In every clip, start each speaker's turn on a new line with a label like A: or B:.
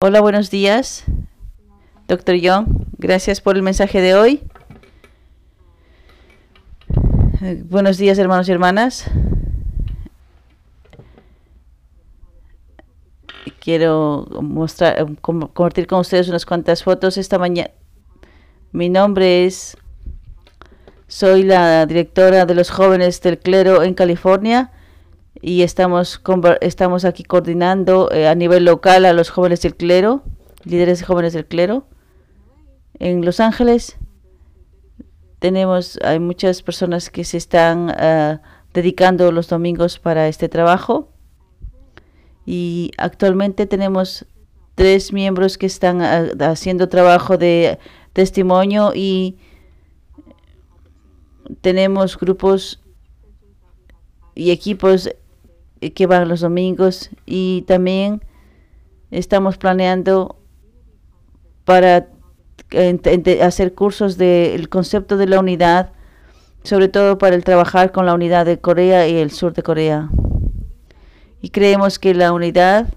A: Hola, buenos días, doctor Young. Gracias por el mensaje de hoy. Buenos días, hermanos y hermanas. Quiero mostrar, eh, compartir con ustedes unas cuantas fotos esta mañana. Mi nombre es, soy la directora de los jóvenes del clero en California y estamos, estamos aquí coordinando eh, a nivel local a los jóvenes del clero, líderes de jóvenes del clero. En Los Ángeles tenemos, hay muchas personas que se están uh, dedicando los domingos para este trabajo y actualmente tenemos tres miembros que están uh, haciendo trabajo de testimonio y tenemos grupos y equipos que van los domingos y también estamos planeando para hacer cursos del concepto de la unidad, sobre todo para el trabajar con la unidad de Corea y el sur de Corea. Y creemos que la unidad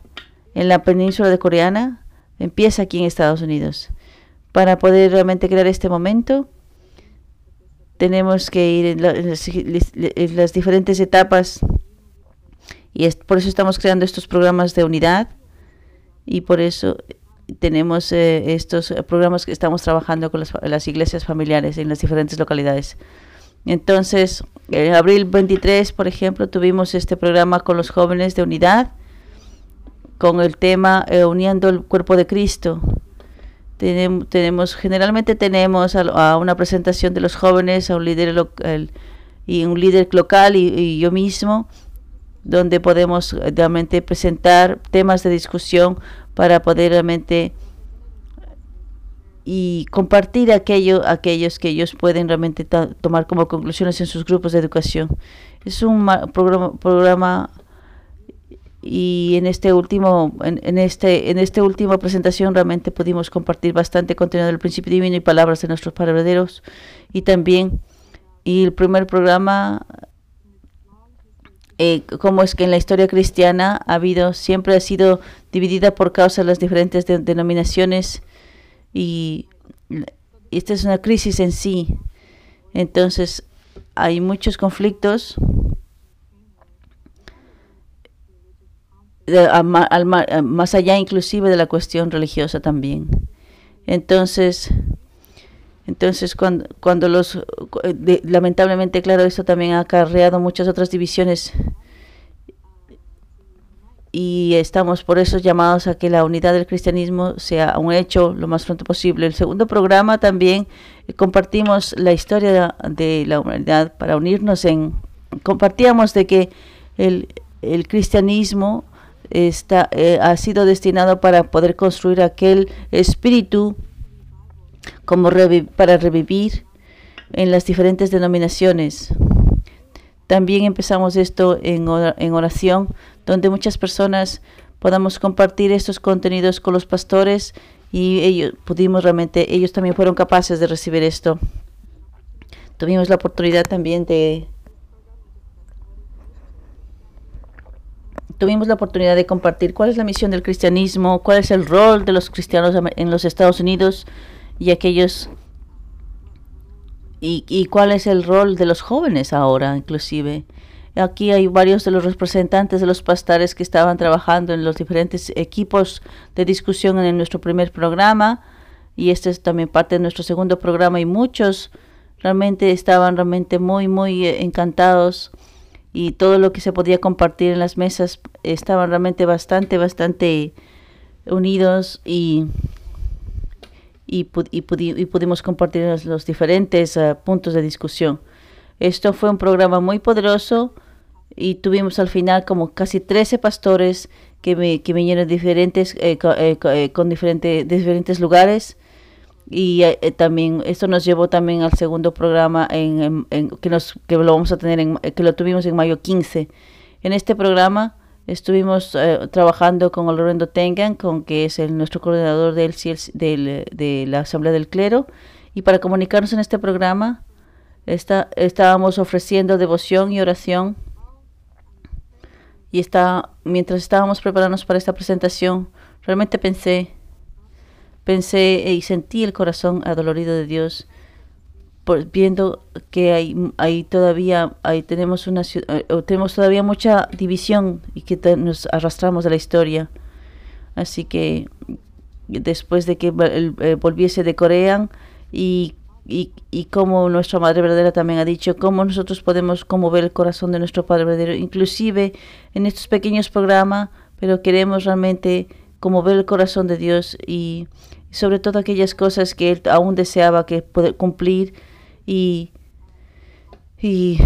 A: en la península de coreana empieza aquí en Estados Unidos. Para poder realmente crear este momento, tenemos que ir en las diferentes etapas y es, por eso estamos creando estos programas de unidad y por eso tenemos eh, estos programas que estamos trabajando con las, las, iglesias familiares en las diferentes localidades. Entonces, en abril 23, por ejemplo, tuvimos este programa con los jóvenes de unidad con el tema eh, uniendo el cuerpo de Cristo. Tenemos, generalmente tenemos a, una presentación de los jóvenes, a un líder y un líder local y yo mismo donde podemos eh, realmente presentar temas de discusión para poder realmente y compartir aquello, aquellos que ellos pueden realmente tomar como conclusiones en sus grupos de educación. Es un programa, programa y en este último en, en, este en esta última presentación realmente pudimos compartir bastante contenido del principio divino y palabras de nuestros padres y también y el primer programa eh, cómo es que en la historia cristiana ha habido, siempre ha sido dividida por causa de las diferentes denominaciones y esta es una crisis en sí. Entonces, hay muchos conflictos más allá inclusive de la cuestión religiosa también. Entonces, entonces, cuando, cuando los, lamentablemente, claro, esto también ha acarreado muchas otras divisiones y estamos por eso llamados a que la unidad del cristianismo sea un hecho lo más pronto posible. El segundo programa también eh, compartimos la historia de, la humanidad para unirnos en, compartíamos de que el, el cristianismo está, eh, ha sido destinado para poder construir aquel espíritu como para revivir en las diferentes denominaciones. También empezamos esto en, en oración, donde muchas personas podamos compartir estos contenidos con los pastores y ellos pudimos realmente, ellos también fueron capaces de recibir esto. Tuvimos la oportunidad también de tuvimos la oportunidad de compartir cuál es la misión del cristianismo, cuál es el rol de los cristianos en los Estados Unidos y aquellos y, y cuál es el rol de los jóvenes ahora inclusive. Aquí hay varios de los representantes de los pastores que estaban trabajando en los diferentes equipos de discusión en nuestro primer programa y este es también parte de nuestro segundo programa y muchos realmente estaban realmente muy muy eh, encantados y todo lo que se podía compartir en las mesas estaban realmente bastante bastante unidos y y, pudimos compartir los, diferentes eh, puntos de discusión. Esto fue un programa muy poderoso y tuvimos al final como casi 13 pastores que, me, que vinieron diferentes, eh, eh, con diferentes, diferentes lugares y también esto nos llevó también al segundo programa en, que nos que lo vamos a tener en, que lo tuvimos en mayo 15 en este programa Estuvimos eh, trabajando con Lorendo Tengan, con que es el, nuestro coordinador del, del, de la Asamblea del Clero, y para comunicarnos en este programa está, estábamos ofreciendo devoción y oración. Y está, mientras estábamos preparándonos para esta presentación, realmente pensé, pensé y sentí el corazón adolorido de Dios viendo que hay, hay todavía hay, tenemos una eh, tenemos todavía mucha división y que nos arrastramos de la historia. Así que después de que eh, volviese de Corea y, y, y, como nuestra Madre Verdadera también ha dicho, cómo nosotros podemos ver el corazón de nuestro Padre Verdadero, inclusive en estos pequeños programas, pero queremos realmente como ver el corazón de Dios y sobre todo aquellas cosas que Él aún deseaba que poder cumplir y, y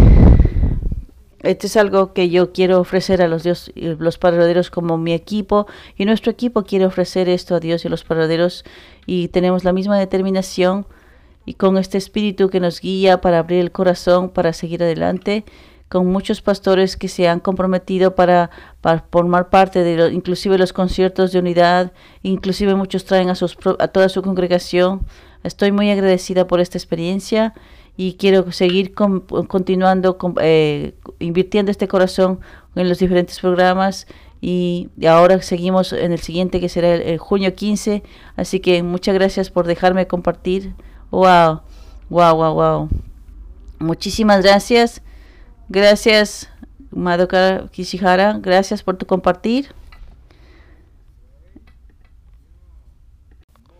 A: este es algo que yo quiero ofrecer a los Dios los paraderos como mi equipo y nuestro equipo quiere ofrecer esto a Dios y a los paraderos y tenemos la misma determinación y con este espíritu que nos guía para abrir el corazón para seguir adelante con muchos pastores que se han comprometido para, para formar parte de inclusive los conciertos de unidad, inclusive muchos traen a, sus, a toda su congregación. Estoy muy agradecida por esta experiencia y quiero seguir continuando eh, invirtiendo este corazón en los diferentes programas y, ahora seguimos en el siguiente que será el, junio 15 así que muchas gracias por dejarme compartir. Wow wow wow wow muchísimas gracias. Gracias Madoka Kishihara. Gracias por tu compartir.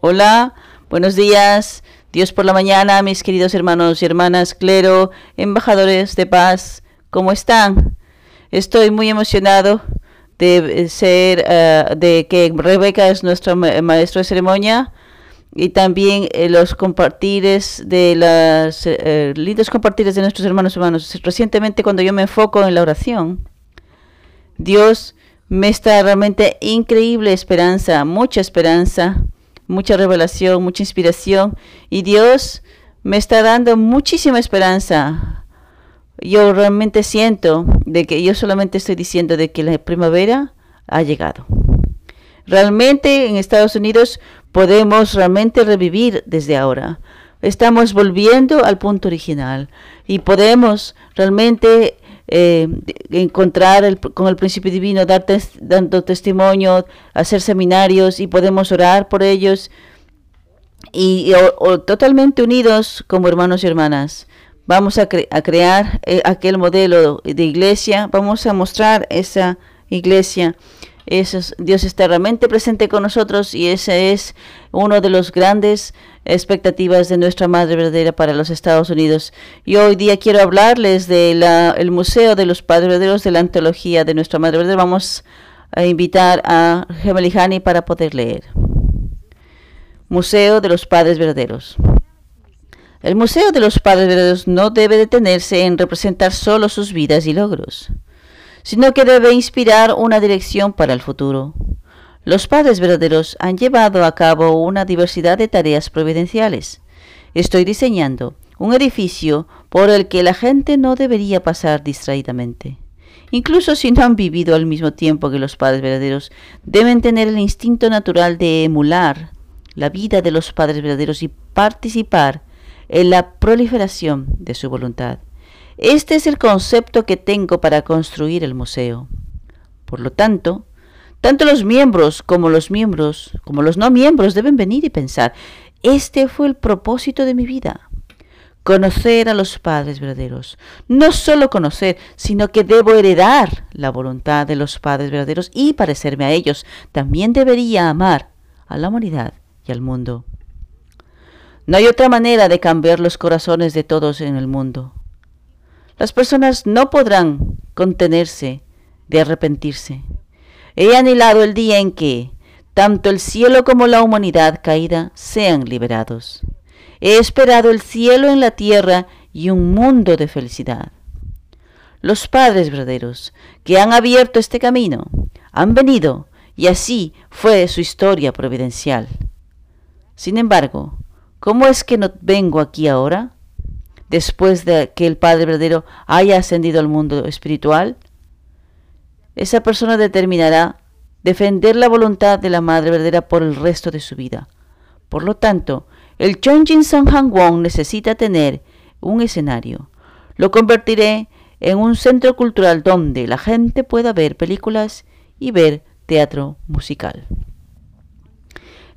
A: Hola buenos días Dios por la mañana, mis queridos hermanos y hermanas, clero, embajadores de paz, ¿cómo están? Estoy muy emocionado de ser, eh, de que Rebeca es nuestro maestro de ceremonia y también eh, los compartires de las eh, lindos compartires de nuestros hermanos hermanos. Recientemente cuando yo me enfoco en la oración, Dios me está realmente increíble esperanza, mucha esperanza mucha revelación, mucha inspiración y Dios me está dando muchísima esperanza. Yo realmente siento de que yo solamente estoy diciendo de que la primavera ha llegado. Realmente en Estados Unidos podemos realmente revivir desde ahora. Estamos volviendo al punto original y podemos realmente eh, encontrar con el principio divino, dar dando testimonio, hacer seminarios y podemos orar por ellos. Y, totalmente unidos como hermanos y hermanas. Vamos a, a crear eh, aquel modelo de iglesia, vamos a mostrar esa iglesia Dios está realmente presente con nosotros y ese es uno de los grandes expectativas de nuestra Madre Verdadera para los Estados Unidos. Y hoy día quiero hablarles del Museo de los Padres Verdaderos de la Antología de nuestra Madre Verdadera. Vamos a invitar a Gemelihani para poder leer. Museo de los Padres Verdaderos. El Museo de los Padres Verdaderos no debe detenerse en representar solo sus vidas y logros sino que debe inspirar una dirección para el futuro. Los padres verdaderos han llevado a cabo una diversidad de tareas providenciales. Estoy diseñando un edificio por el que la gente no debería pasar distraídamente. Incluso si no han vivido al mismo tiempo que los padres verdaderos, deben tener el instinto natural de emular la vida de los padres verdaderos y participar en la proliferación de su voluntad. Este es el concepto que tengo para construir el museo. Por lo tanto, tanto los miembros como los miembros, como los no miembros, deben venir y pensar, este fue el propósito de mi vida. Conocer a los padres verdaderos. No solo conocer, sino que debo heredar la voluntad de los padres verdaderos y parecerme a ellos. También debería amar a la humanidad y al mundo. No hay otra manera de cambiar los corazones de todos en el mundo. Las personas no podrán contenerse de arrepentirse. He anhelado el día en que tanto el cielo como la humanidad caída sean liberados. He esperado el cielo en la tierra y un mundo de felicidad. Los padres verdaderos que han abierto este camino han venido y así fue su historia providencial. Sin embargo, ¿cómo es que no vengo aquí ahora? Después de que el Padre verdadero haya ascendido al mundo espiritual, esa persona determinará defender la voluntad de la Madre verdadera por el resto de su vida. Por lo tanto, el Chongjin Wong necesita tener un escenario. Lo convertiré en un centro cultural donde la gente pueda ver películas y ver teatro musical.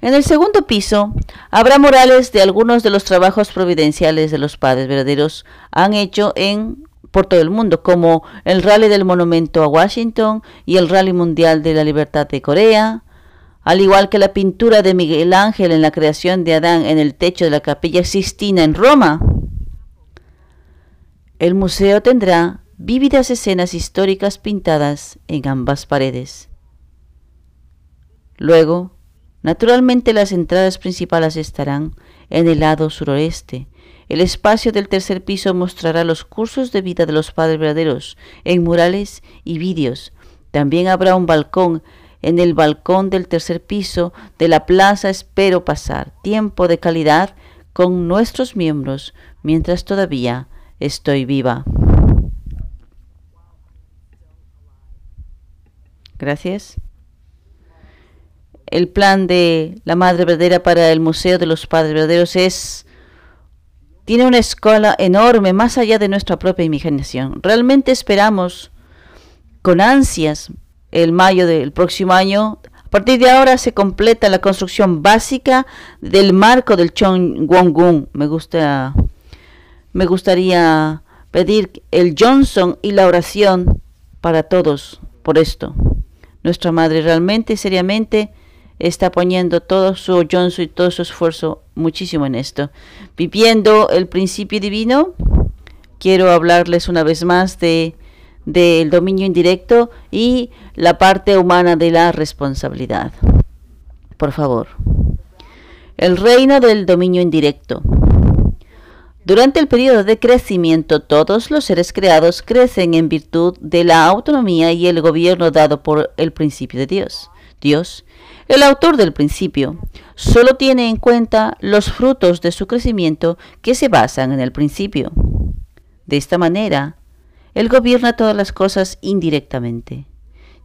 A: En el segundo piso habrá murales de algunos de los trabajos providenciales de los padres verdaderos han hecho en por todo el mundo, como el Rally del Monumento a Washington y el Rally Mundial de la Libertad de Corea, al igual que la pintura de Miguel Ángel en la creación de Adán en el techo de la Capilla Sistina en Roma. El museo tendrá vívidas escenas históricas pintadas en ambas paredes. Luego, naturalmente las entradas principales estarán en el lado suroeste. El espacio del tercer piso mostrará los cursos de vida de los padres verdaderos en murales y vídeos. También habrá un balcón en el balcón del tercer piso de la plaza espero pasar tiempo de calidad con nuestros miembros mientras todavía estoy viva. Gracias. El plan de la Madre Verdadera para el Museo de los Padres Verdaderos es tiene una escala enorme más allá de nuestra propia imaginación. Realmente esperamos con ansias el mayo del próximo año. A partir de ahora se completa la construcción básica del marco del Chongwongun. Me gusta me gustaría pedir el Johnson y la oración para todos por esto. Nuestra madre realmente, seriamente, está poniendo todo su Johnson y todo su esfuerzo muchísimo en esto. Viviendo el principio divino, quiero hablarles una vez más de del dominio indirecto y la parte humana de la responsabilidad. Por favor. El reino del dominio indirecto. Durante el periodo de crecimiento, todos los seres creados crecen en virtud de la autonomía y el gobierno dado por el principio de Dios. Dios, el autor del principio, solo tiene en cuenta los frutos de su crecimiento que se basan en el principio. De esta manera, Él gobierna todas las cosas indirectamente.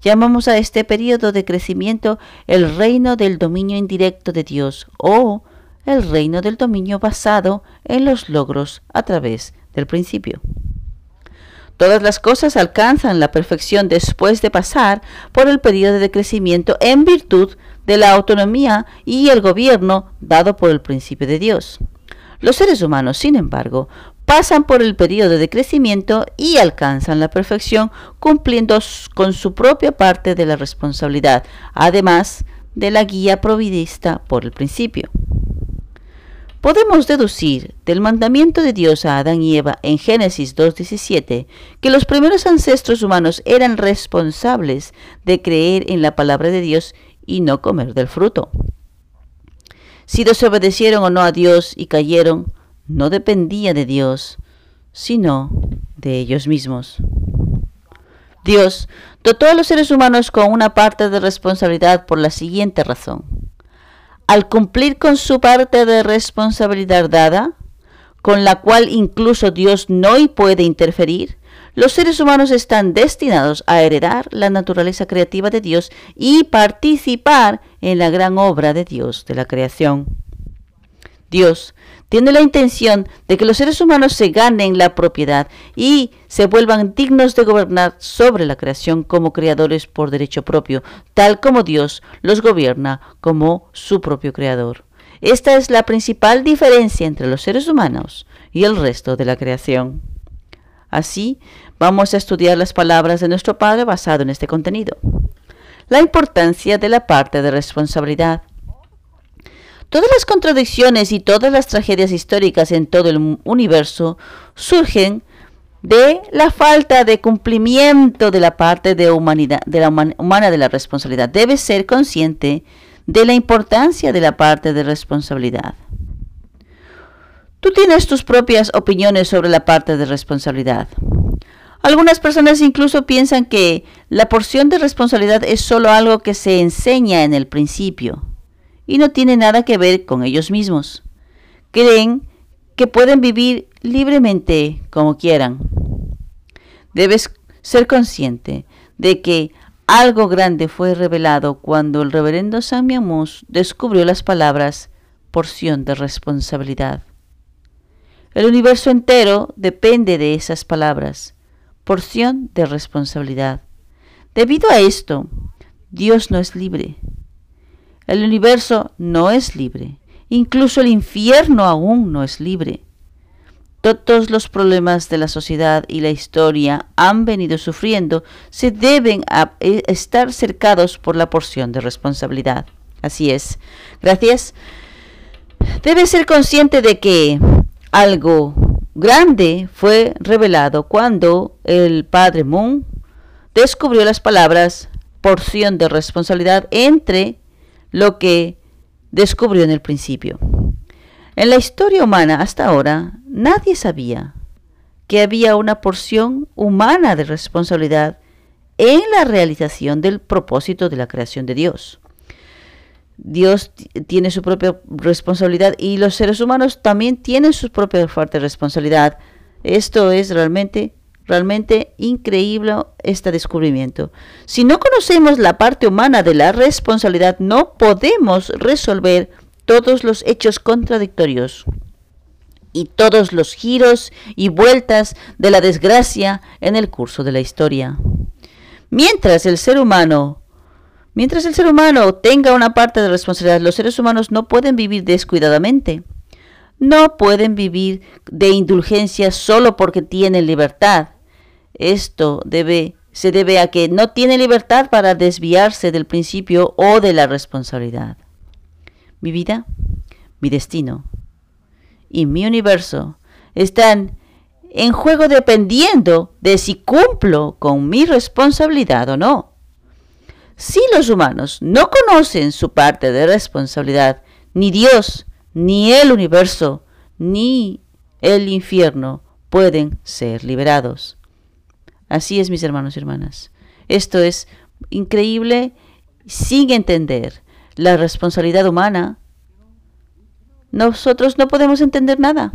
A: Llamamos a este periodo de crecimiento el reino del dominio indirecto de Dios o el reino del dominio basado en los logros a través del principio. Todas las cosas alcanzan la perfección después de pasar por el periodo de crecimiento en virtud de la autonomía y el gobierno dado por el principio de Dios. Los seres humanos, sin embargo, pasan por el periodo de crecimiento y alcanzan la perfección cumpliendo con su propia parte de la responsabilidad, además de la guía providista por el principio. Podemos deducir del mandamiento de Dios a Adán y Eva en Génesis 2.17 que los primeros ancestros humanos eran responsables de creer en la palabra de Dios y no comer del fruto. Si desobedecieron o no a Dios y cayeron, no dependía de Dios, sino de ellos mismos. Dios dotó a los seres humanos con una parte de responsabilidad por la siguiente razón al cumplir con su parte de responsabilidad dada, con la cual incluso Dios no puede interferir, los seres humanos están destinados a heredar la naturaleza creativa de Dios y participar en la gran obra de Dios de la creación. Dios tiene la intención de que los seres humanos se ganen la propiedad y se vuelvan dignos de gobernar sobre la creación como creadores por derecho propio, tal como Dios los gobierna como su propio creador. Esta es la principal diferencia entre los seres humanos y el resto de la creación. Así, vamos a estudiar las palabras de nuestro Padre basado en este contenido. La importancia de la parte de responsabilidad. Todas las contradicciones y todas las tragedias históricas en todo el universo surgen de la falta de cumplimiento de la parte de, humanidad, de la humana de la responsabilidad. Debe ser consciente de la importancia de la parte de responsabilidad. Tú tienes tus propias opiniones sobre la parte de responsabilidad. Algunas personas incluso piensan que la porción de responsabilidad es solo algo que se enseña en el principio y no tiene nada que ver con ellos mismos. Creen que pueden vivir libremente como quieran. Debes ser consciente de que algo grande fue revelado cuando el reverendo Amos descubrió las palabras porción de responsabilidad. El universo entero depende de esas palabras, porción de responsabilidad. Debido a esto, Dios no es libre. El universo no es libre. Incluso el infierno aún no es libre. Todos los problemas de la sociedad y la historia han venido sufriendo se deben a eh, estar cercados por la porción de responsabilidad. Así es. Gracias. Debe ser consciente de que algo grande fue revelado cuando el padre Moon descubrió las palabras porción de responsabilidad entre lo que descubrió en el principio. En la historia humana hasta ahora nadie sabía que había una porción humana de responsabilidad en la realización del propósito de la creación de Dios. Dios tiene su propia responsabilidad y los seres humanos también tienen su propia fuerte responsabilidad. Esto es realmente, realmente increíble este descubrimiento. Si no conocemos la parte humana de la responsabilidad, no podemos resolver todos los hechos contradictorios y todos los giros y vueltas de la desgracia en el curso de la historia. Mientras el ser humano Mientras el ser humano tenga una parte de responsabilidad, los seres humanos no pueden vivir descuidadamente. No pueden vivir de indulgencia solo porque tienen libertad. Esto debe, se debe a que no tienen libertad para desviarse del principio o de la responsabilidad. Mi vida, mi destino y mi universo están en juego dependiendo de si cumplo con mi responsabilidad o no. Si los humanos no conocen su parte de responsabilidad, ni Dios, ni el universo, ni el infierno pueden ser liberados. Así es, mis hermanos y hermanas. Esto es increíble sin entender la responsabilidad humana. Nosotros no podemos entender nada.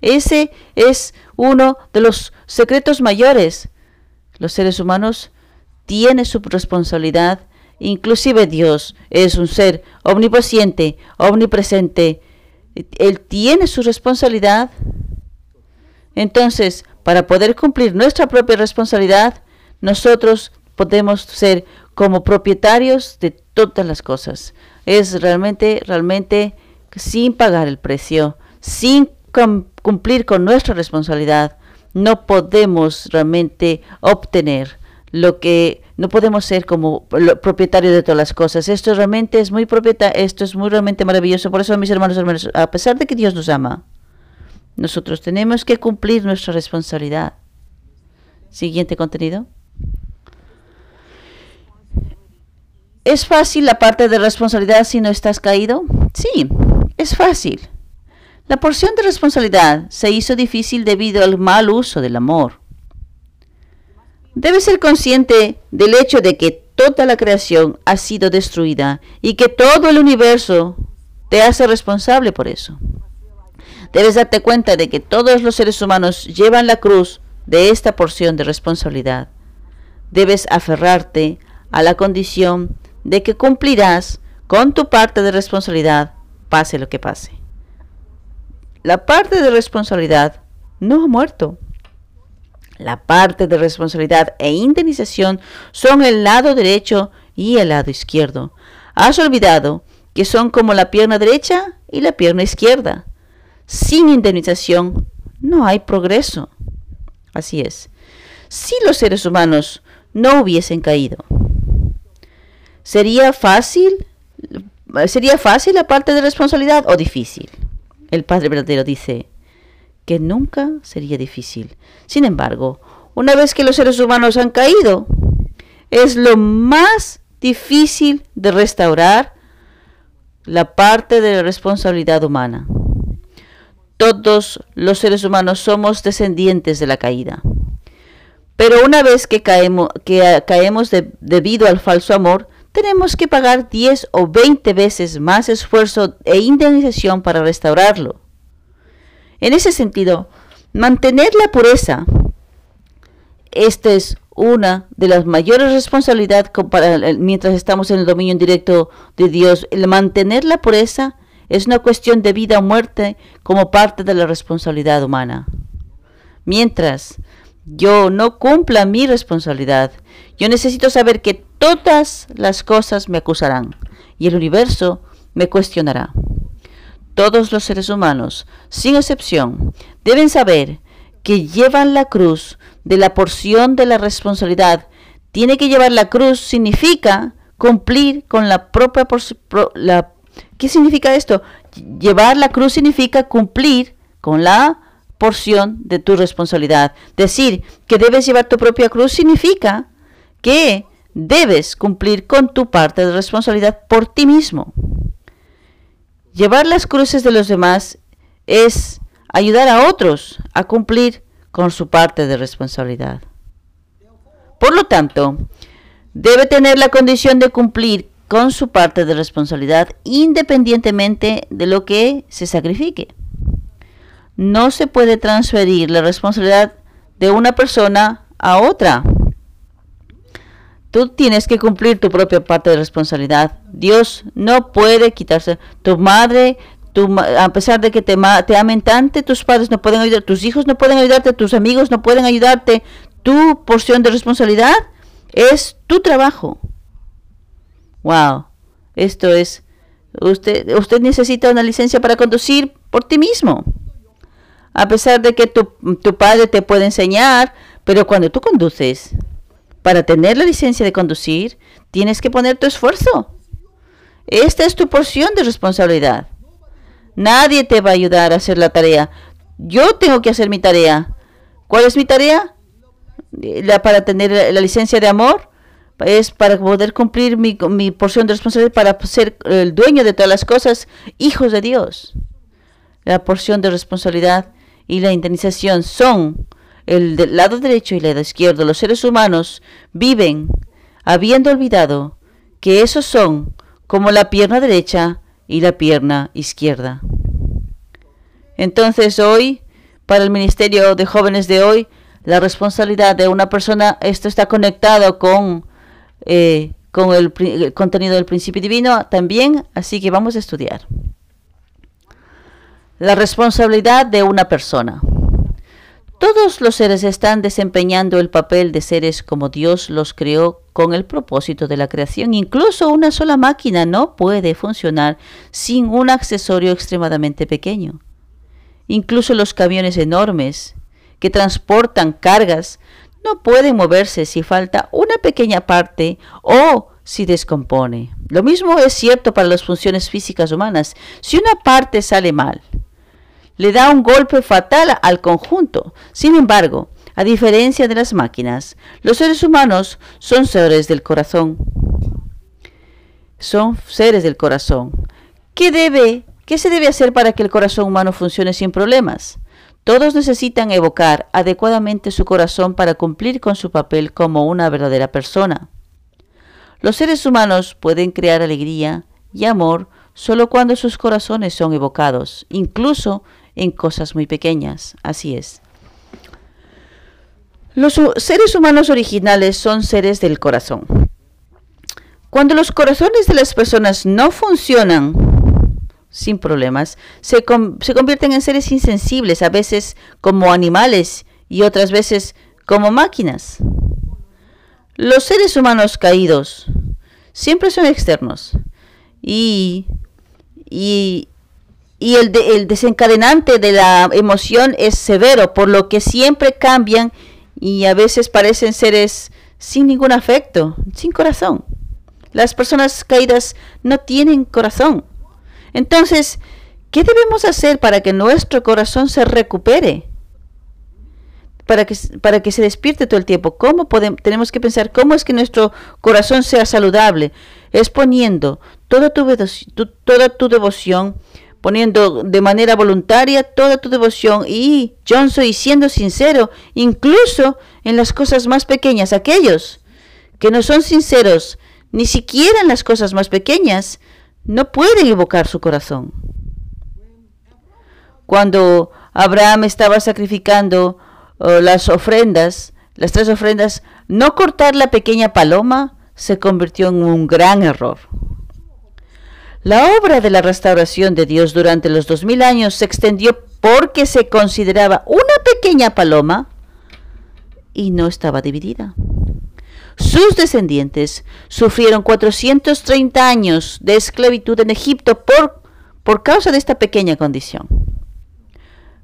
A: Ese es uno de los secretos mayores. Los seres humanos tiene su responsabilidad. Inclusive Dios es un ser omnipotente, omnipresente. Él tiene su responsabilidad. Entonces, para poder cumplir nuestra propia responsabilidad, nosotros podemos ser como propietarios de todas las cosas. Es realmente, realmente sin pagar el precio, sin cumplir con nuestra responsabilidad, no podemos realmente obtener lo que no podemos ser como propietarios de todas las cosas. Esto realmente es muy propieta, esto es muy realmente maravilloso. Por eso, mis hermanos, hermanos, a pesar de que Dios nos ama, nosotros tenemos que cumplir nuestra responsabilidad. Siguiente contenido. ¿Es fácil la parte de responsabilidad si no estás caído? Sí, es fácil. La porción de responsabilidad se hizo difícil debido al mal uso del amor. Debes ser consciente del hecho de que toda la creación ha sido destruida y que todo el universo te hace responsable por eso. Debes darte cuenta de que todos los seres humanos llevan la cruz de esta porción de responsabilidad. Debes aferrarte a la condición de que cumplirás con tu parte de responsabilidad, pase lo que pase. La parte de responsabilidad no ha muerto. La parte de responsabilidad e indemnización son el lado derecho y el lado izquierdo. Has olvidado que son como la pierna derecha y la pierna izquierda. Sin indemnización no hay progreso. Así es. Si los seres humanos no hubiesen caído, ¿sería fácil? ¿Sería fácil la parte de responsabilidad o difícil? El Padre verdadero dice, que nunca sería difícil. Sin embargo, una vez que los seres humanos han caído, es lo más difícil de restaurar la parte de la responsabilidad humana. Todos los seres humanos somos descendientes de la caída. Pero una vez que caemos, que caemos debido al falso amor, tenemos que pagar 10 o 20 veces más esfuerzo e indemnización para restaurarlo. En ese sentido, mantener la pureza, esta es una de las mayores responsabilidades mientras estamos en el dominio indirecto de Dios. El mantener la pureza es una cuestión de vida o muerte como parte de la responsabilidad humana. Mientras yo no cumpla mi responsabilidad, yo necesito saber que todas las cosas me acusarán y el universo me cuestionará. Todos los seres humanos, sin excepción, deben saber que llevan la cruz de la porción de la responsabilidad. Tiene que llevar la cruz significa cumplir con la propia la ¿Qué significa esto? Llevar la cruz significa cumplir con la porción de tu responsabilidad. Decir que debes llevar tu propia cruz significa que debes cumplir con tu parte de responsabilidad por ti mismo. Llevar las cruces de los demás es ayudar a otros a cumplir con su parte de responsabilidad. Por lo tanto, debe tener la condición de cumplir con su parte de responsabilidad independientemente de lo que se sacrifique. No se puede transferir la responsabilidad de una persona a otra. Tú tienes que cumplir tu propia parte de responsabilidad. Dios no puede quitarse. Tu madre, tu, a pesar de que te, te amen tanto, tus padres no pueden ayudar, tus hijos no pueden ayudarte, tus amigos no pueden ayudarte. Tu porción de responsabilidad es tu trabajo. Wow, esto es, usted, usted necesita una licencia para conducir por ti mismo. A pesar de que tu, tu padre te puede enseñar, pero cuando tú conduces, para tener la licencia de conducir, tienes que poner tu esfuerzo. Esta es tu porción de responsabilidad. Nadie te va a ayudar a hacer la tarea. Yo tengo que hacer mi tarea. ¿Cuál es mi tarea? La, para tener la, licencia de amor es para poder cumplir mi, mi, porción de responsabilidad, para ser el dueño de todas las cosas, hijos de Dios. La porción de responsabilidad y la indemnización son el del lado derecho y el lado izquierdo, los seres humanos viven habiendo olvidado que esos son como la pierna derecha y la pierna izquierda. Entonces hoy, para el Ministerio de Jóvenes de hoy, la responsabilidad de una persona, esto está conectado con, eh, con el, el contenido del principio divino también, así que vamos a estudiar. La responsabilidad de una persona. Todos los seres están desempeñando el papel de seres como Dios los creó con el propósito de la creación. Incluso una sola máquina no puede funcionar sin un accesorio extremadamente pequeño. Incluso los camiones enormes que transportan cargas no pueden moverse si falta una pequeña parte o si descompone. Lo mismo es cierto para las funciones físicas humanas. Si una parte sale mal, le da un golpe fatal al conjunto. Sin embargo, a diferencia de las máquinas, los seres humanos son seres del corazón. Son seres del corazón. ¿Qué debe, qué se debe hacer para que el corazón humano funcione sin problemas? Todos necesitan evocar adecuadamente su corazón para cumplir con su papel como una verdadera persona. Los seres humanos pueden crear alegría y amor solo cuando sus corazones son evocados, incluso en cosas muy pequeñas. Así es. Los seres humanos originales son seres del corazón. Cuando los corazones de las personas no funcionan sin problemas, se, se convierten en seres insensibles, a veces como animales y otras veces como máquinas. Los seres humanos caídos siempre son externos y, y, y el, el desencadenante de la emoción es severo, por lo que siempre cambian y a veces parecen seres sin ningún afecto, sin corazón. Las personas caídas no tienen corazón. Entonces, ¿qué debemos hacer para que nuestro corazón se recupere? Para que, para que se despierte todo el tiempo. ¿Cómo podemos, tenemos que pensar cómo es que nuestro corazón sea saludable? Es poniendo toda tu, toda tu devoción poniendo de manera voluntaria toda tu devoción y, Johnson, y siendo sincero, incluso en las cosas más pequeñas, aquellos que no son sinceros, ni siquiera en las cosas más pequeñas, no pueden evocar su corazón. Cuando Abraham estaba sacrificando oh, las ofrendas, las tres ofrendas, no cortar la pequeña paloma se convirtió en un gran error. La obra de la restauración de Dios durante los dos mil años se extendió porque se consideraba una pequeña paloma y no estaba dividida. sus descendientes sufrieron 430 años de esclavitud en Egipto por, por causa de esta pequeña condición.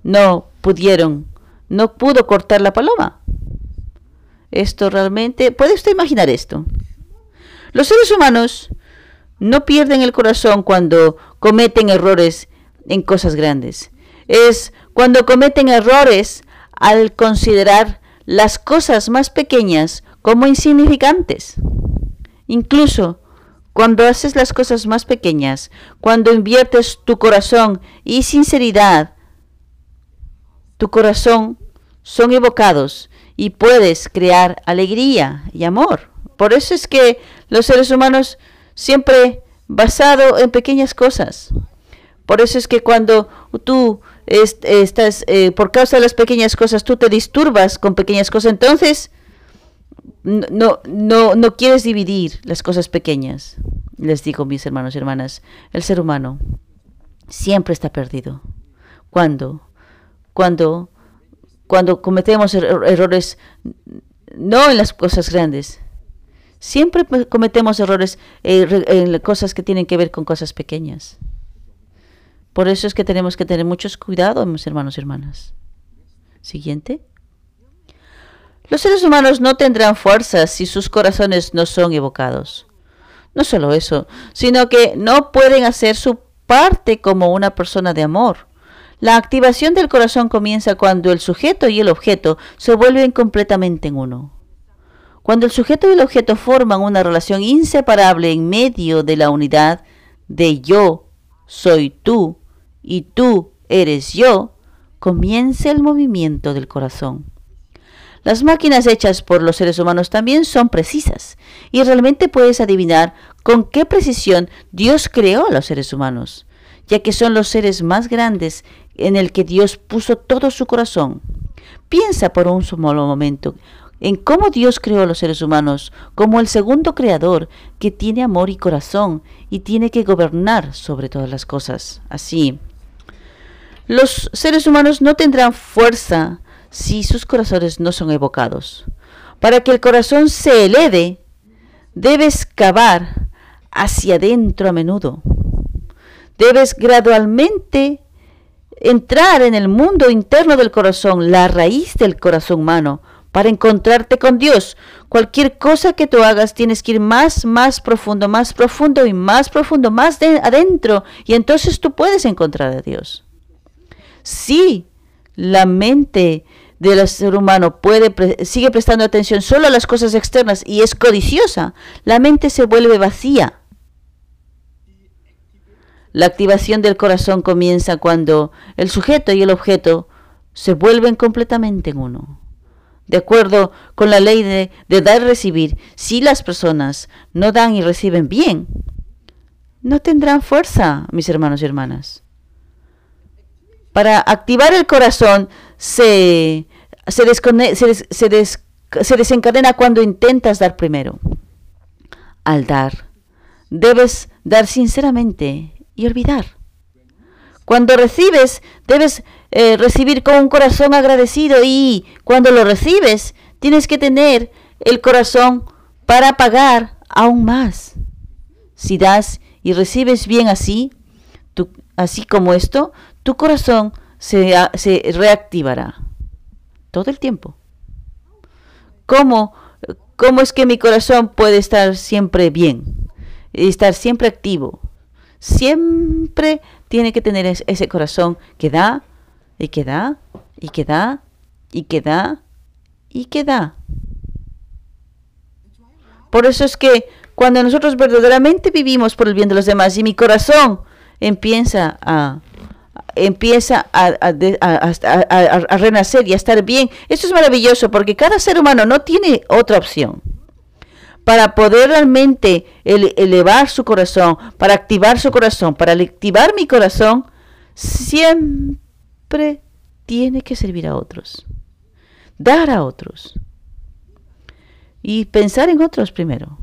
A: No pudieron, no pudo cortar la paloma. Esto realmente, ¿puede usted imaginar esto? Los seres humanos no pierden el corazón cuando cometen errores en cosas grandes. Es cuando cometen errores al considerar las cosas más pequeñas como insignificantes. Incluso cuando haces las cosas más pequeñas, cuando inviertes tu corazón y sinceridad, tu corazón son evocados y puedes crear alegría y amor. Por eso es que los seres humanos siempre basado en pequeñas cosas. Por eso es que cuando tú estás, eh, por causa de las pequeñas cosas, tú te disturbas con pequeñas cosas, entonces no, no, no quieres dividir las cosas pequeñas. Les digo, mis hermanos y hermanas, el ser humano siempre está perdido. ¿Cuándo? Cuando, cuando cometemos errores, no en las cosas grandes. Siempre cometemos errores eh, en cosas que tienen que ver con cosas pequeñas. Por eso es que tenemos que tener muchos cuidados, mis hermanos y hermanas. Siguiente. Los seres humanos no tendrán fuerza si sus corazones no son evocados. No solo eso, sino que no pueden hacer su parte como una persona de amor. La activación del corazón comienza cuando el sujeto y el objeto se vuelven completamente en uno. Cuando el sujeto y el objeto forman una relación inseparable en medio de la unidad de yo soy tú y tú eres yo, comienza el movimiento del corazón. Las máquinas hechas por los seres humanos también son precisas y realmente puedes adivinar con qué precisión Dios creó a los seres humanos, ya que son los seres más grandes en el que Dios puso todo su corazón. Piensa por un solo momento en cómo Dios creó a los seres humanos como el segundo creador que tiene amor y corazón y tiene que gobernar sobre todas las cosas. Así, los seres humanos no tendrán fuerza si sus corazones no son evocados. Para que el corazón se eleve, debes cavar hacia adentro a menudo. Debes gradualmente entrar en el mundo interno del corazón, la raíz del corazón humano, para encontrarte con Dios. Cualquier cosa que tú hagas tienes que ir más, más profundo, más profundo y más profundo, más adentro. Y entonces tú puedes encontrar a Dios. Si la mente del ser humano puede sigue prestando atención solo a las cosas externas y es codiciosa, la mente se vuelve vacía. La activación del corazón comienza cuando el sujeto y el objeto se vuelven completamente en uno. De acuerdo con la ley de, dar y recibir, si las personas no dan y reciben bien, no tendrán fuerza, mis hermanos y hermanas. Para activar el corazón se, se, desencadena cuando intentas dar primero. Al dar, debes dar sinceramente y olvidar. Cuando recibes, debes eh, recibir con un corazón agradecido y cuando lo recibes, tienes que tener el corazón para pagar aún más. Si das y recibes bien así, así como esto, tu corazón se, se reactivará todo el tiempo. ¿Cómo, ¿Cómo es que mi corazón puede estar siempre bien? Estar siempre activo. Siempre tiene que tener ese corazón que da y que da y que da y que da y que da. Por eso es que cuando nosotros verdaderamente vivimos por el bien de los demás y mi corazón empieza a empieza a, renacer y a estar bien. Esto es maravilloso porque cada ser humano no tiene otra opción. Para poder realmente elevar su corazón, para activar su corazón, para activar mi corazón, siempre tiene que servir a otros, dar a otros y pensar en otros primero.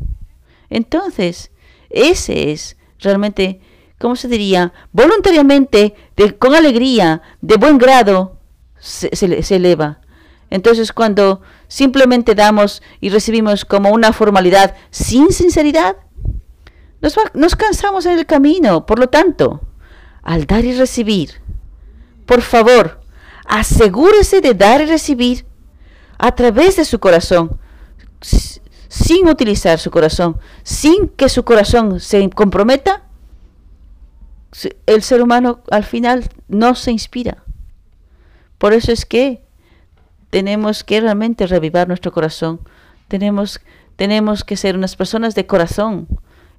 A: Entonces, ese es realmente ¿cómo se diría? Voluntariamente, con alegría, de buen grado, se, eleva. Entonces cuando simplemente damos y recibimos como una formalidad sin sinceridad, nos cansamos en el camino. Por lo tanto, al dar y recibir, por favor, asegúrese de dar y recibir a través de su corazón, sin utilizar su corazón, sin que su corazón se comprometa, el ser humano al final no se inspira. Por eso es que tenemos que realmente revivar nuestro corazón. Tenemos, tenemos que ser unas personas de corazón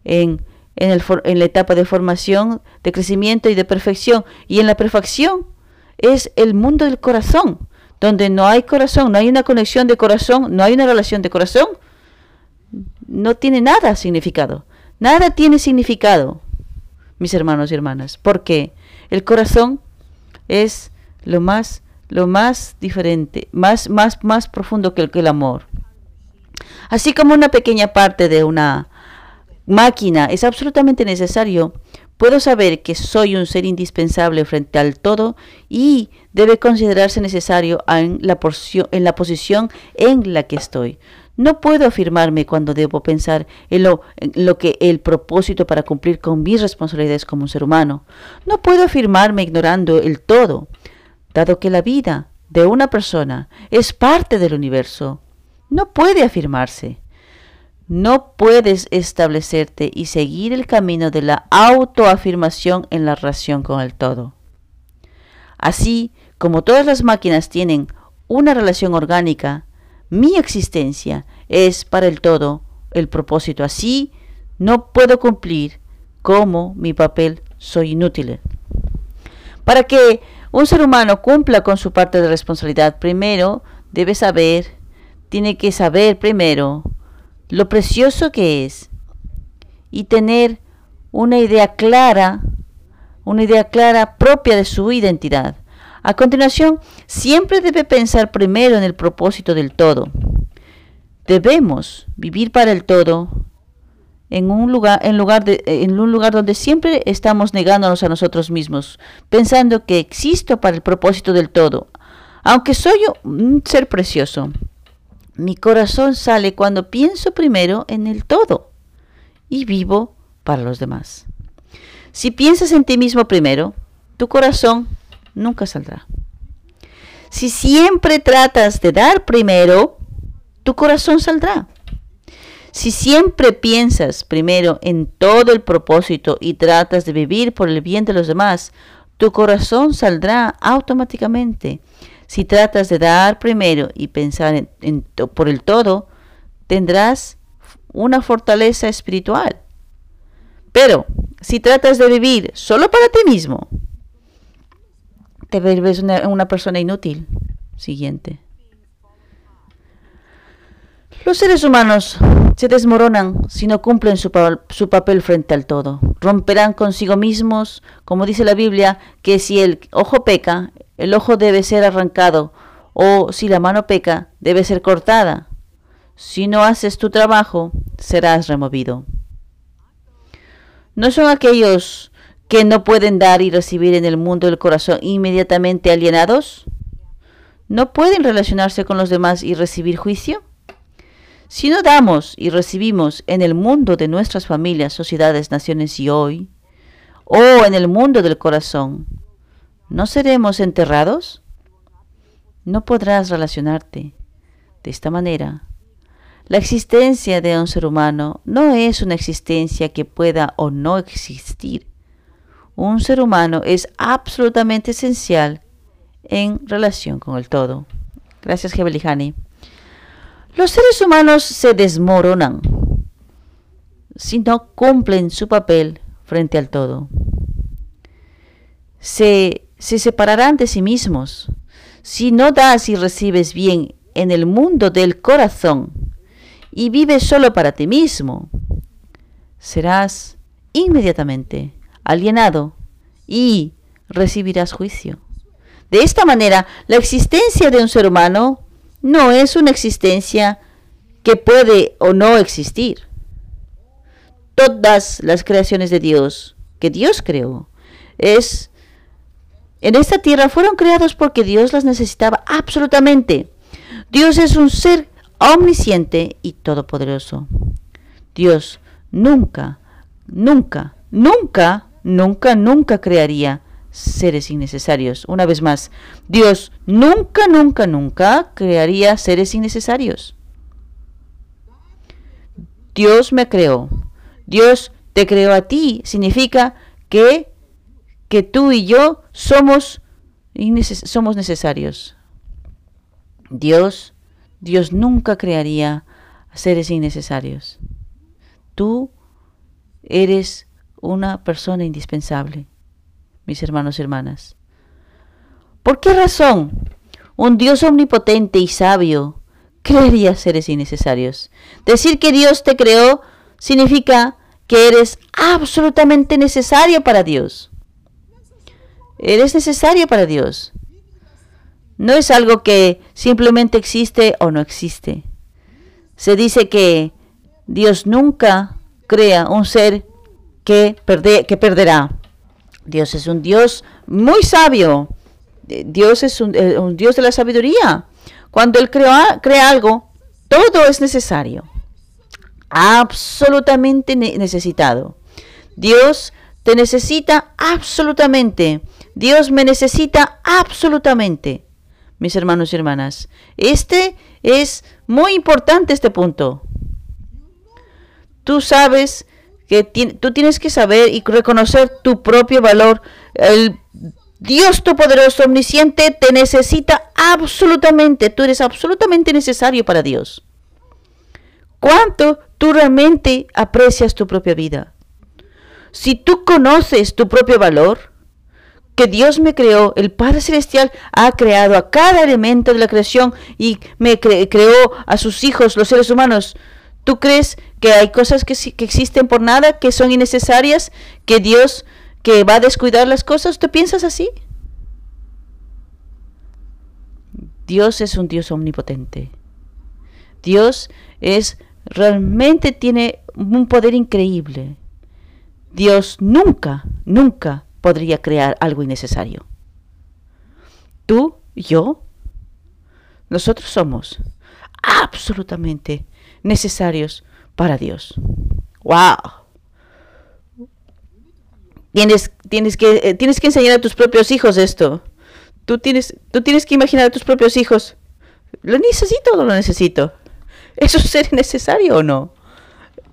A: en, en, el, en la etapa de formación, de crecimiento y de perfección. Y en la perfección es el mundo del corazón, donde no hay corazón, no hay una conexión de corazón, no hay una relación de corazón, no tiene nada significado. Nada tiene significado, mis hermanos y hermanas, porque el corazón es lo más lo más diferente, más más más profundo que el, que el amor. Así como una pequeña parte de una máquina es absolutamente necesario, puedo saber que soy un ser indispensable frente al todo y debe considerarse necesario en la, en posición en la que estoy. No puedo afirmarme cuando debo pensar en lo, lo, que el propósito para cumplir con mis responsabilidades como un ser humano. No puedo afirmarme ignorando el todo, dado que la vida de una persona es parte del universo. No puede afirmarse. No puedes establecerte y seguir el camino de la autoafirmación en la relación con el todo. Así como todas las máquinas tienen una relación orgánica, mi existencia es para el todo el propósito. Así no puedo cumplir como mi papel soy inútil. Para que un ser humano cumpla con su parte de responsabilidad, primero debe saber, tiene que saber primero lo precioso que es y tener una idea clara, una idea clara propia de su identidad. A continuación, siempre debe pensar primero en el propósito del todo. Debemos vivir para el todo en un lugar, en lugar de, en un lugar donde siempre estamos negándonos a nosotros mismos, pensando que existo para el propósito del todo. Aunque soy un ser precioso, mi corazón sale cuando pienso primero en el todo y vivo para los demás. Si piensas en ti mismo primero, tu corazón nunca saldrá. Si siempre tratas de dar primero, tu corazón saldrá. Si siempre piensas primero en todo el propósito y tratas de vivir por el bien de los demás, tu corazón saldrá automáticamente. Si tratas de dar primero y pensar en, por el todo, tendrás una fortaleza espiritual. Pero si tratas de vivir solo para ti mismo, te vuelves una, persona inútil. Siguiente. Los seres humanos se desmoronan si no cumplen su, su, papel frente al todo. Romperán consigo mismos, como dice la Biblia, que si el ojo peca, el ojo debe ser arrancado, o si la mano peca, debe ser cortada. Si no haces tu trabajo, serás removido. No son aquellos que no pueden dar y recibir en el mundo del corazón inmediatamente alienados? ¿No pueden relacionarse con los demás y recibir juicio? Si no damos y recibimos en el mundo de nuestras familias, sociedades, naciones y hoy, o en el mundo del corazón, ¿no seremos enterrados? No podrás relacionarte de esta manera. La existencia de un ser humano no es una existencia que pueda o no existir un ser humano es absolutamente esencial en relación con el todo. Gracias, Gebelihani. Los seres humanos se desmoronan si no cumplen su papel frente al todo. Se, se separarán de sí mismos. Si no das y recibes bien en el mundo del corazón y vives solo para ti mismo, serás inmediatamente alienado y recibirás juicio. De esta manera, la existencia de un ser humano no es una existencia que puede o no existir. Todas las creaciones de Dios que Dios creó es en esta tierra fueron creados porque Dios las necesitaba absolutamente. Dios es un ser omnisciente y todopoderoso. Dios nunca, nunca, nunca, nunca, nunca crearía seres innecesarios. Una vez más, Dios nunca, nunca, nunca crearía seres innecesarios. Dios me creó. Dios te creó a ti. Significa que, que tú y yo somos, somos necesarios. Dios, Dios nunca crearía seres innecesarios. Tú eres una persona indispensable, mis hermanos y hermanas. ¿Por qué razón un Dios omnipotente y sabio crearía seres innecesarios? Decir que Dios te creó significa que eres absolutamente necesario para Dios. Eres necesario para Dios. No es algo que simplemente existe o no existe. Se dice que Dios nunca crea un ser que, que perderá. Dios es un Dios muy sabio. Dios es un, eh, Dios de la sabiduría. Cuando Él crea, crea algo, todo es necesario. Absolutamente necesitado. Dios te necesita absolutamente. Dios me necesita absolutamente mis hermanos y hermanas. Este es muy importante este punto. Tú sabes que tú tienes que saber y reconocer tu propio valor. El Dios Todopoderoso, Omnisciente, te necesita absolutamente. Tú eres absolutamente necesario para Dios. ¿Cuánto tú realmente aprecias tu propia vida? Si tú conoces tu propio valor, que Dios me creó, el Padre Celestial ha creado a cada elemento de la creación y me creó a sus hijos, los seres humanos. ¿Tú crees que hay cosas que, existen por nada, que son innecesarias, que Dios que va a descuidar las cosas? ¿Tú piensas así? Dios es un Dios omnipotente. Dios es realmente tiene un poder increíble. Dios nunca, nunca podría crear algo innecesario. Tú, yo, nosotros somos absolutamente necesarios para Dios. ¡Wow! Tienes, tienes, que, eh, tienes que enseñar a tus propios hijos esto. Tú tienes, tú tienes que imaginar a tus propios hijos. ¿Lo necesito o no lo necesito? ¿Es un ser necesario o no?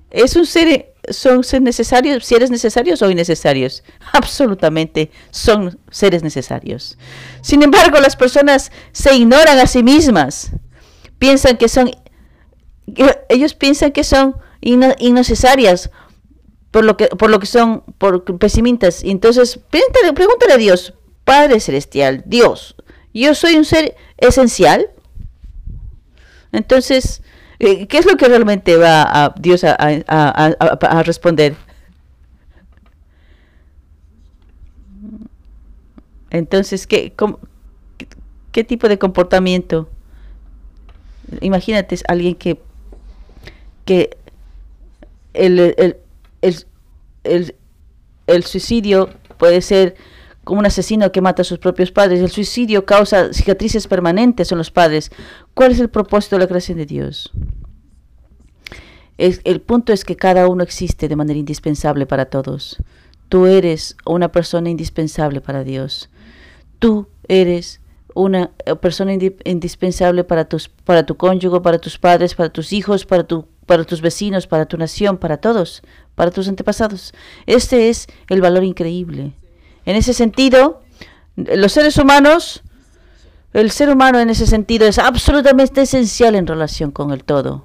A: ¿Es un ser son necesarios, seres necesarios o innecesarios. Absolutamente son seres necesarios. Sin embargo, las personas se ignoran a sí mismas. Piensan que son, ellos piensan que son innecesarias por lo que, por lo que son por pesimistas. Entonces, pregúntale, pregúntale a Dios, Padre Celestial, Dios, ¿yo soy un ser esencial? Entonces, ¿Qué es lo que realmente va a Dios a, responder? Entonces, ¿qué, ¿qué tipo de comportamiento? Imagínate alguien que, que el, el, el, el, suicidio puede ser como un asesino que mata a sus propios padres. El suicidio causa cicatrices permanentes en los padres. ¿Cuál es el propósito de la creación de Dios? el punto es que cada uno existe de manera indispensable para todos. Tú eres una persona indispensable para Dios. Tú eres una eh, persona indispensable para, para tu cónyuge, para tus padres, para tus hijos, para, tu, para tus vecinos, para tu nación, para todos, para tus antepasados. Este es el valor increíble. En ese sentido, los seres humanos, el ser humano en ese sentido es absolutamente esencial en relación con el todo.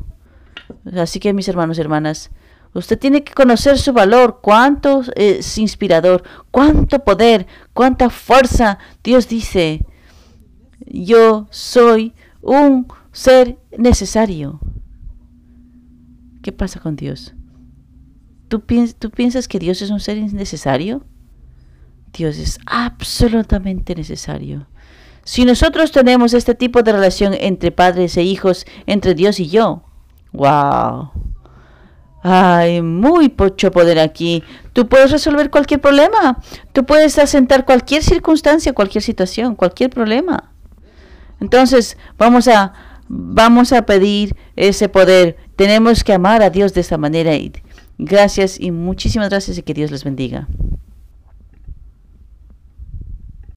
A: Así que mis hermanos y hermanas, usted tiene que conocer su valor, cuánto es inspirador, cuánto poder, cuánta fuerza. Dios dice, yo soy un ser necesario. ¿Qué pasa con Dios? ¿Tú, ¿Tú piensas que Dios es un ser innecesario? Dios es absolutamente necesario. Si nosotros tenemos este tipo de relación entre padres e hijos, entre Dios y yo, Wow. Hay muy mucho poder aquí. Tú puedes resolver cualquier problema. Tú puedes asentar cualquier circunstancia, cualquier situación, cualquier problema. Entonces, vamos a, vamos a pedir ese poder. Tenemos que amar a Dios de esta manera. Gracias y muchísimas gracias y que Dios les bendiga.